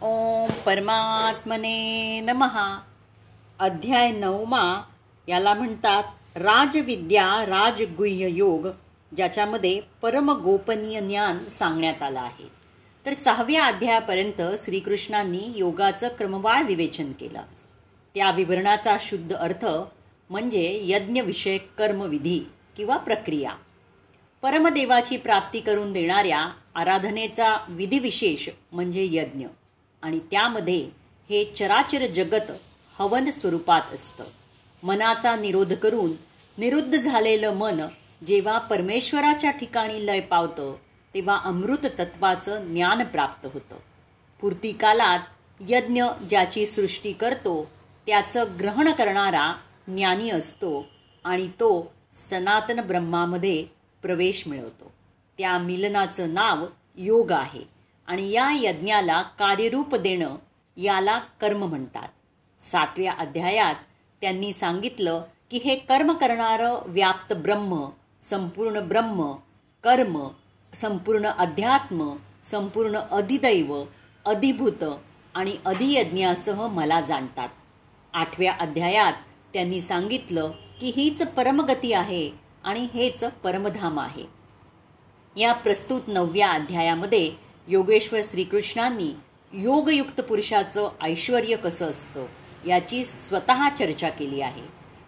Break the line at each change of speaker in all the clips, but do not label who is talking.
ओम परमात्मने नमहा अध्याय नवमा याला म्हणतात राजविद्या राजगुह्य योग ज्याच्यामध्ये परमगोपनीय ज्ञान सांगण्यात आलं आहे. तर सहाव्या अध्यायापर्यंत श्रीकृष्णांनी योगाचं क्रमवार विवेचन केलं. त्या विवरणाचा शुद्ध अर्थ म्हणजे यज्ञविषयक कर्मविधी किंवा प्रक्रिया. परमदेवाची प्राप्ती करून देणाऱ्या आराधनेचा विधिविशेष म्हणजे यज्ञ. आणि त्यामध्ये हे चराचर जगत हवन स्वरूपात असतं. मनाचा निरोध करून निरुद्ध झालेलं मन जेव्हा परमेश्वराच्या ठिकाणी लय पावतं तेव्हा अमृत तत्वाचं ज्ञान प्राप्त होतं. पूर्ती कालात यज्ञ ज्याची सृष्टी करतो त्याचं ग्रहण करणारा ज्ञानी असतो आणि तो सनातन ब्रह्मामध्ये प्रवेश मिळवतो. त्या मिलनाचं नाव योग आहे. आणि या यज्ञाला कार्यरूप देणं याला कर्म म्हणतात. सातव्या अध्यायात त्यांनी सांगितलं की हे कर्म करणारं व्याप्त ब्रह्म संपूर्ण ब्रह्म कर्म संपूर्ण अध्यात्म संपूर्ण अधिदैव अधिभूत आणि अधियज्ञासह मला जाणतात. आठव्या अध्यायात त्यांनी सांगितलं की हीच परमगती आहे आणि हेच परमधाम आहे. या प्रस्तुत नवव्या अध्यायामध्ये योगेश्वर श्रीकृष्णांनी योगयुक्त पुरुषाचं ऐश्वर कसं असतं याची स्वतः चर्चा केली आहे.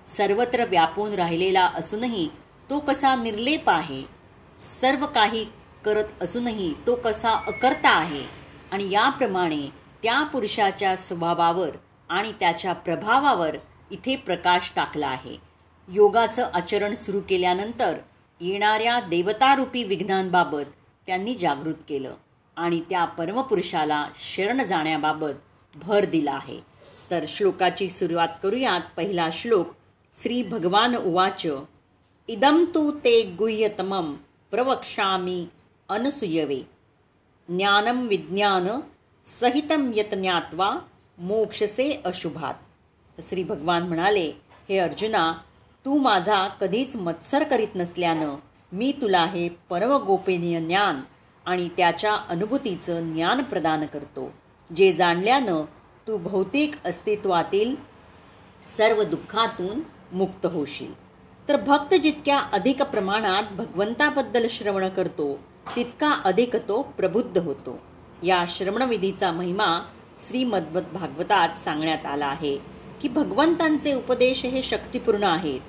सर्वत्र व्यापून राहिलेला असूनही तो कसा निर्लेप आहे सर्व काही करत असूनही तो कसा अकर्ता आहे आणि याप्रमाणे त्या पुरुषाच्या स्वभावावर आणि त्याच्या प्रभावावर इथे प्रकाश टाकला आहे. योगाचं आचरण सुरू केल्यानंतर येणाऱ्या देवतारूपी विघ्नांबाबत त्यांनी जागृत केलं. आणि त्या परमपुरुषाला शरण जाण्याबाबत भर दिला आहे. तर श्लोकाची सुरुवात करूयात. पहिला श्लोक श्री भगवान उवाच इदम तू ते गुह्यतमम प्रवक्षामी अनसुयवे। ज्ञानम विज्ञान सहितम यतज्ञात्वा मोक्षसे अशुभात. श्री भगवान म्हणाले हे अर्जुना तू माझा कधीच मत्सर करीत नसल्यानं मी तुला हे परमगोपनीय ज्ञान आणि त्याच्या अनुभूतीचं ज्ञान प्रदान करतो. जे जाणल्यानं तू भौतिक अस्तित्वातील सर्व दुःखातून मुक्त होशील. तर भक्त जितक्या अधिक प्रमाणात भगवंताबद्दल श्रवण करतो तितका अधिक तो प्रबुद्ध होतो. या श्रवणविधीचा महिमा श्रीमद्वत भागवतात सांगण्यात आला आहे की भगवंतांचे उपदेश हे शक्तिपूर्ण आहेत.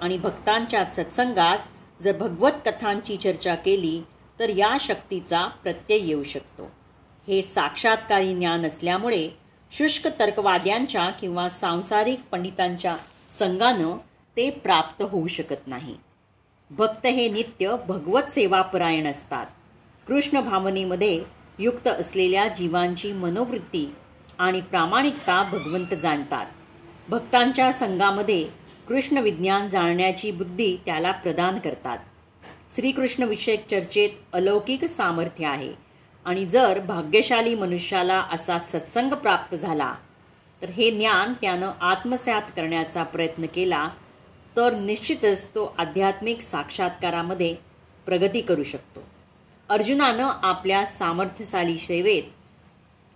आणि भक्तांच्या सत्संगात जर भगवत कथांची चर्चा केली तर या शक्तीचा प्रत्यय येऊ शकतो. हे साक्षात्कारी ज्ञान असल्यामुळे शुष्क तर्कवाद्यांच्या किंवा सांसारिक पंडितांच्या संघानं ते प्राप्त होऊ शकत नाही. भक्त हे नित्य भगवत सेवापरायण असतात. कृष्ण भावनेमध्ये युक्त असलेल्या जीवांची मनोवृत्ती आणि प्रामाणिकता भगवंत जाणतात. भक्तांच्या संघामध्ये कृष्ण विज्ञान जाणण्याची बुद्धी त्याला प्रदान करतात. श्रीकृष्ण विषयक चर्चेत अलौकिक सामर्थ्य आहे. आणि जर भाग्यशाली मनुष्याला असा सत्संग प्राप्त झाला तर हे ज्ञान त्यानं आत्मसात करण्याचा प्रयत्न केला तर निश्चितच तो आध्यात्मिक साक्षात्कारामध्ये प्रगती करू शकतो. अर्जुनानं आपल्या सामर्थ्यशाली सेवेत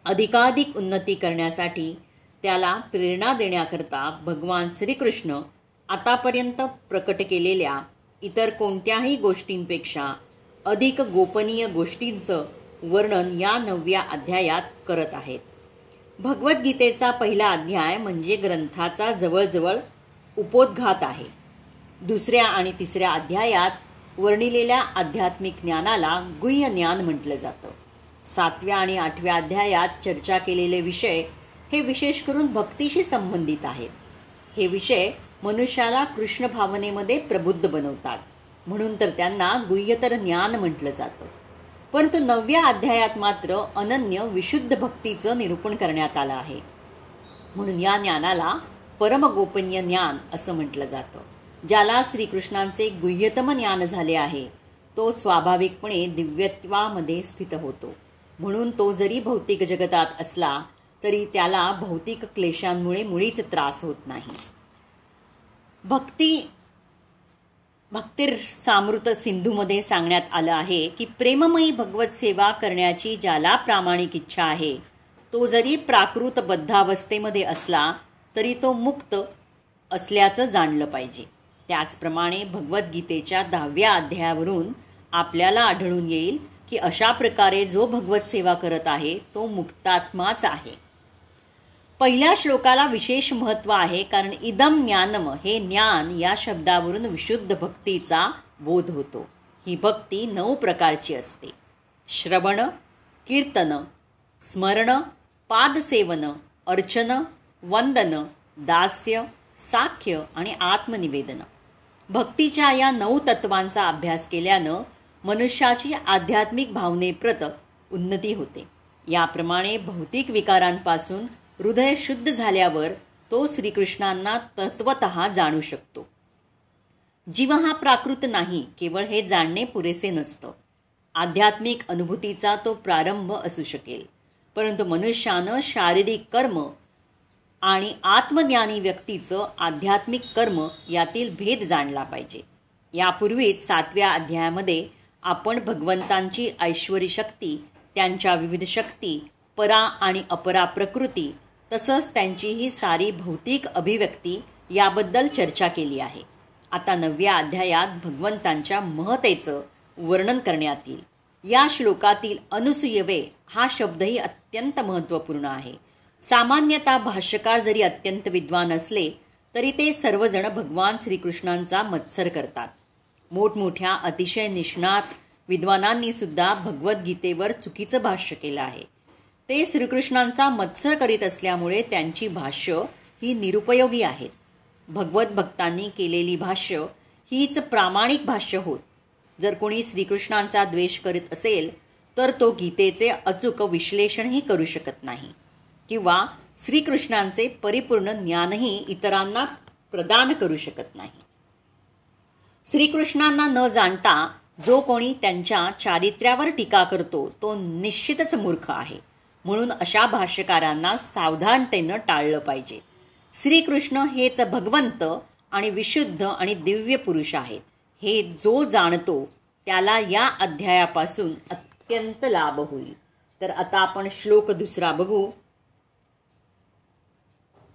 अधिकाधिक उन्नती करण्यासाठी त्याला प्रेरणा देण्याकरता भगवान श्रीकृष्ण आतापर्यंत प्रकट केलेल्या इतर कोणत्याही गोष्टींपेक्षा अधिक गोपनीय गोष्टींचं वर्णन या नवव्या अध्यायात करत आहेत. भगवद्गीतेचा पहिला अध्याय म्हणजे ग्रंथाचा जवळजवळ उपोद्घात आहे. दुसऱ्या आणि तिसऱ्या अध्यायात वर्णिलेल्या आध्यात्मिक ज्ञानाला गुह्य ज्ञान म्हटलं जातं. सातव्या आणि आठव्या अध्यायात चर्चा केलेले विषय हे विशेष करून भक्तीशी संबंधित आहेत. हे विषय मनुष्याला कृष्ण भावनेमध्ये प्रबुद्ध बनवतात. म्हणून तर त्यांना गुह्यतर ज्ञान म्हटलं जातं. परंतु नवव्या अध्यायात मात्र अनन्य विशुद्ध भक्तीचं निरूपण करण्यात आलं आहे. म्हणून या ज्ञानाला परमगोपनीय ज्ञान असं म्हटलं जातं. ज्याला श्रीकृष्णांचे गुह्यतम ज्ञान झाले आहे तो स्वाभाविकपणे दिव्यत्वामध्ये स्थित होतो. म्हणून तो जरी भौतिक जगतात असला तरी त्याला भौतिक क्लेशांमुळे मुळीच त्रास होत नाही. भक्ती भक्तीर सामृत सिंधूमध्ये सांगण्यात आलं आहे की प्रेममयी भगवत सेवा करण्याची ज्याला प्रामाणिक इच्छा आहे तो जरी प्राकृत बद्धावस्थेमध्ये असला तरी तो मुक्त असल्याचं जाणलं पाहिजे. त्याचप्रमाणे भगवद्गीतेच्या दहाव्या अध्यायावरून आपल्याला आढळून येईल की अशा प्रकारे जो भगवत सेवा करत आहे तो मुक्तात्माच आहे. पहिल्या श्लोकाला विशेष महत्त्व आहे कारण इदम ज्ञानम हे ज्ञान या शब्दावरून विशुद्ध भक्तीचा बोध होतो. ही भक्ती नऊ प्रकारची असते. श्रवण कीर्तन स्मरण पादसेवन अर्चन वंदन दास्य साख्य आणि आत्मनिवेदन. भक्तीच्या या नऊ तत्वांचा अभ्यास केल्यानं मनुष्याची आध्यात्मिक भावनेप्रत उन्नती होते. याप्रमाणे भौतिक विकारांपासून हृदय शुद्ध झाल्यावर तो श्रीकृष्णांना तत्वत जाणू शकतो. जीव हा प्राकृत नाही केवळ हे जाणणे पुरेसे नसतं. आध्यात्मिक अनुभूतीचा तो प्रारंभ असू शकेल. परंतु मनुष्यानं शारीरिक कर्म आणि आत्मज्ञानी व्यक्तीचं आध्यात्मिक कर्म यातील भेद जाणला पाहिजे. यापूर्वीच सातव्या अध्यायामध्ये आपण भगवंतांची ऐश्वरी शक्ती त्यांच्या विविध शक्ती परा आणि अपरा प्रकृती तसंच त्यांची ही सारी भौतिक अभिव्यक्ती याबद्दल चर्चा केली आहे. आता नवव्या अध्यायात भगवंतांच्या महतेचं वर्णन करण्यात येईल. या श्लोकातील अनुसूयवे हा शब्दही अत्यंत महत्त्वपूर्ण आहे. सामान्यतः भाष्यकार जरी अत्यंत विद्वान असले तरी ते सर्वजण भगवान श्रीकृष्णांचा मत्सर करतात. मोठमोठ्या अतिशय निष्णात विद्वानांनीसुद्धा भगवद्गीतेवर चुकीचं भाष्य केलं आहे. ते श्रीकृष्णांचा मत्सर करीत असल्यामुळे त्यांची भाष्य ही निरुपयोगी आहेत भगवत भक्तांनी केलेली भाष्य हीच प्रामाणिक भाष्य होत. जर कोणी श्रीकृष्णांचा द्वेष करीत असेल तर तो गीतेचे अचूक विश्लेषणही करू शकत नाही. किंवा श्रीकृष्णांचे परिपूर्ण ज्ञानही इतरांना प्रदान करू शकत नाही. श्रीकृष्णांना न जाणता जो कोणी त्यांच्या चारित्र्यावर टीका करतो तो निश्चितच मूर्ख आहे. म्हणून अशा भाष्यकारांना सावधानतेनं टाळलं पाहिजे. श्रीकृष्ण हेच भगवंत आणि विशुद्ध आणि दिव्य पुरुष आहेत. हे जो जाणतो त्याला या अध्यायापासून अत्यंत लाभ होईल. तर आता आपण श्लोक दुसरा बघू.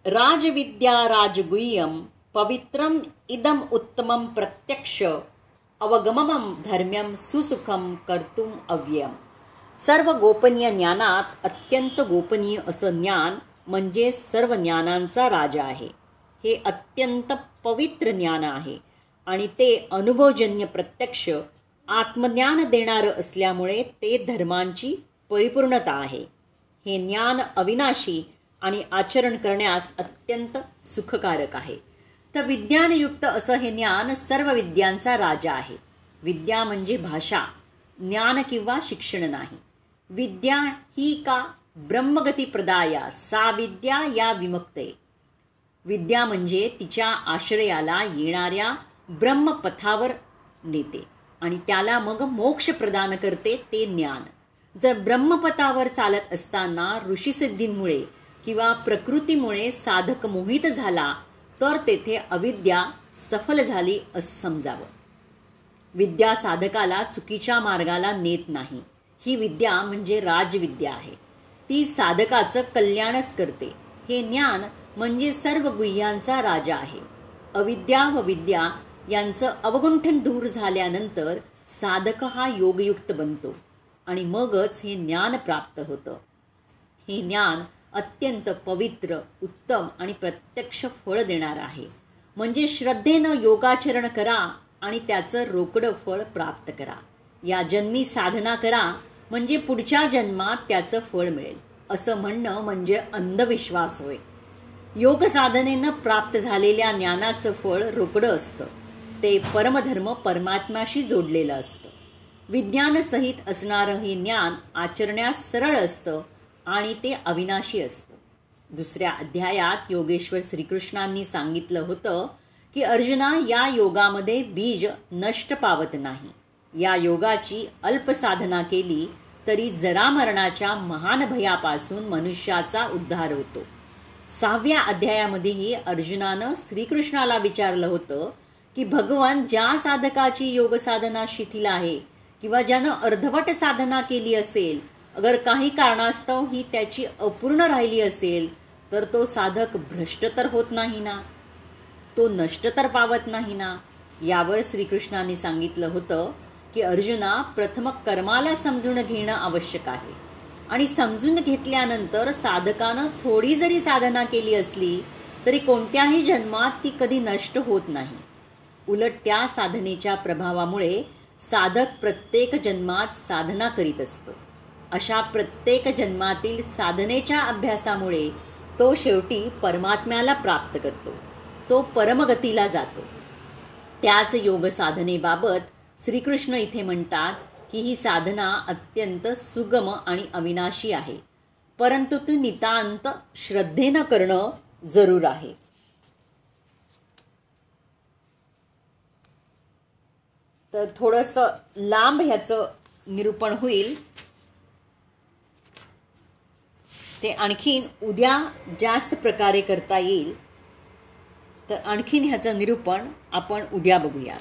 राजविद्या राजगुह्यम पवित्रम इदम उत्तमम प्रत्यक्ष अवगमम धर्म्यम सुसुखम कर्तुम अव्ययम. सर्व गोपनीय ज्ञानात अत्यंत गोपनीय असं ज्ञान म्हणजे सर्व ज्ञानांचा राजा आहे. हे अत्यंत पवित्र ज्ञान आहे आणि ते अनुभवजन्य प्रत्यक्ष आत्मज्ञान देणारं असल्यामुळे ते धर्मांची परिपूर्णता आहे. हे ज्ञान अविनाशी आणि आचरण करण्यास अत्यंत सुखकारक आहे. तर विज्ञानयुक्त असं हे ज्ञान सर्व विद्यांचा राजा आहे. विद्या म्हणजे भाषा. ज्ञान किंवा शिक्षण नाही. विद्या ही का ब्रह्मगती प्रदाया सा विद्या या विमुक्ते. विद्या म्हणजे तिच्या आश्रयाला येणाऱ्या ब्रह्मपथावर नेते आणि त्याला मग मोक्ष प्रदान करते ते ज्ञान. जर ब्रह्मपथावर चालत असताना ऋषीसिद्धींमुळे किंवा प्रकृतीमुळे साधक मोहित झाला तर तेथे अविद्या सफल झाली असं समजावं. विद्या साधकाला चुकीच्या मार्गाला नेत नाही. ही विद्या म्हणजे राजविद्या आहे. ती साधकाचं कल्याणच करते. हे ज्ञान म्हणजे सर्व गुह्यांचा राजा आहे. अविद्या व विद्या यांचं अवगुंठन दूर झाल्यानंतर साधक हा योगयुक्त बनतो आणि मगच हे ज्ञान प्राप्त होतं. हे ज्ञान अत्यंत पवित्र उत्तम आणि प्रत्यक्ष फळ देणार आहे. म्हणजे श्रद्धेनं योगाचरण करा आणि त्याचं रोकडं फळ प्राप्त करा. या जन्मी साधना करा म्हणजे पुढच्या जन्मात त्याचं फळ मिळेल. असं म्हणणं म्हणजे अंधविश्वास होय. योग साधनेनं प्राप्त झालेल्या ज्ञानाचं फळ रोकडं असतं. ते परमधर्म परमात्म्याशी जोडलेलं असतं. विज्ञानसहित असणारं हे ज्ञान आचरण्यास सरळ असतं आणि ते अविनाशी असतं. दुसऱ्या अध्यायात योगेश्वर श्रीकृष्णांनी सांगितलं होतं की अर्जुना या योगामध्ये बीज नष्ट पावत नाही. या योगाची अल्प साधना केली तरी जरा मरणाच्या महान भयापासून मनुष्याचा उद्धार होतो. सहाव्या अध्यायामध्येही अर्जुनानं श्रीकृष्णाला विचारलं होतं की भगवान ज्या साधकाची योगसाधना शिथिल आहे किंवा ज्यानं अर्धवट साधना केली असेल अगर काही कारणास्तव ही त्याची अपूर्ण राहिली असेल तर तो साधक भ्रष्ट तर होत नाही ना? तो नष्ट तर पावत नाही ना? यावर श्रीकृष्णाने सांगितलं होतं की अर्जुना प्रथम कर्माला समजून घेणं आवश्यक आहे. आणि समजून घेतल्यानंतर साधकानं थोडी जरी साधना केली असली तरी कोणत्याही जन्मात ती कधी नष्ट होत नाही. उलट त्या साधनेच्या प्रभावामुळे साधक प्रत्येक जन्मात साधना करीत असतो. अशा प्रत्येक जन्मातील साधनेच्या अभ्यासामुळे तो शेवटी परमात्म्याला प्राप्त करतो. तो परमगतीला जातो. त्याच योग साधनेबाबत श्रीकृष्ण इथे म्हणतात की ही साधना अत्यंत सुगम आणि अविनाशी आहे. परंतु तू नितांत श्रद्धेनं करणं जरूर आहे. तर थोडंसं लांब ह्याचं निरूपण होईल. ते आणखीन उद्या जास्त प्रकारे करता येईल. तर आणखीन ह्याचं निरूपण आपण उद्या बघूया.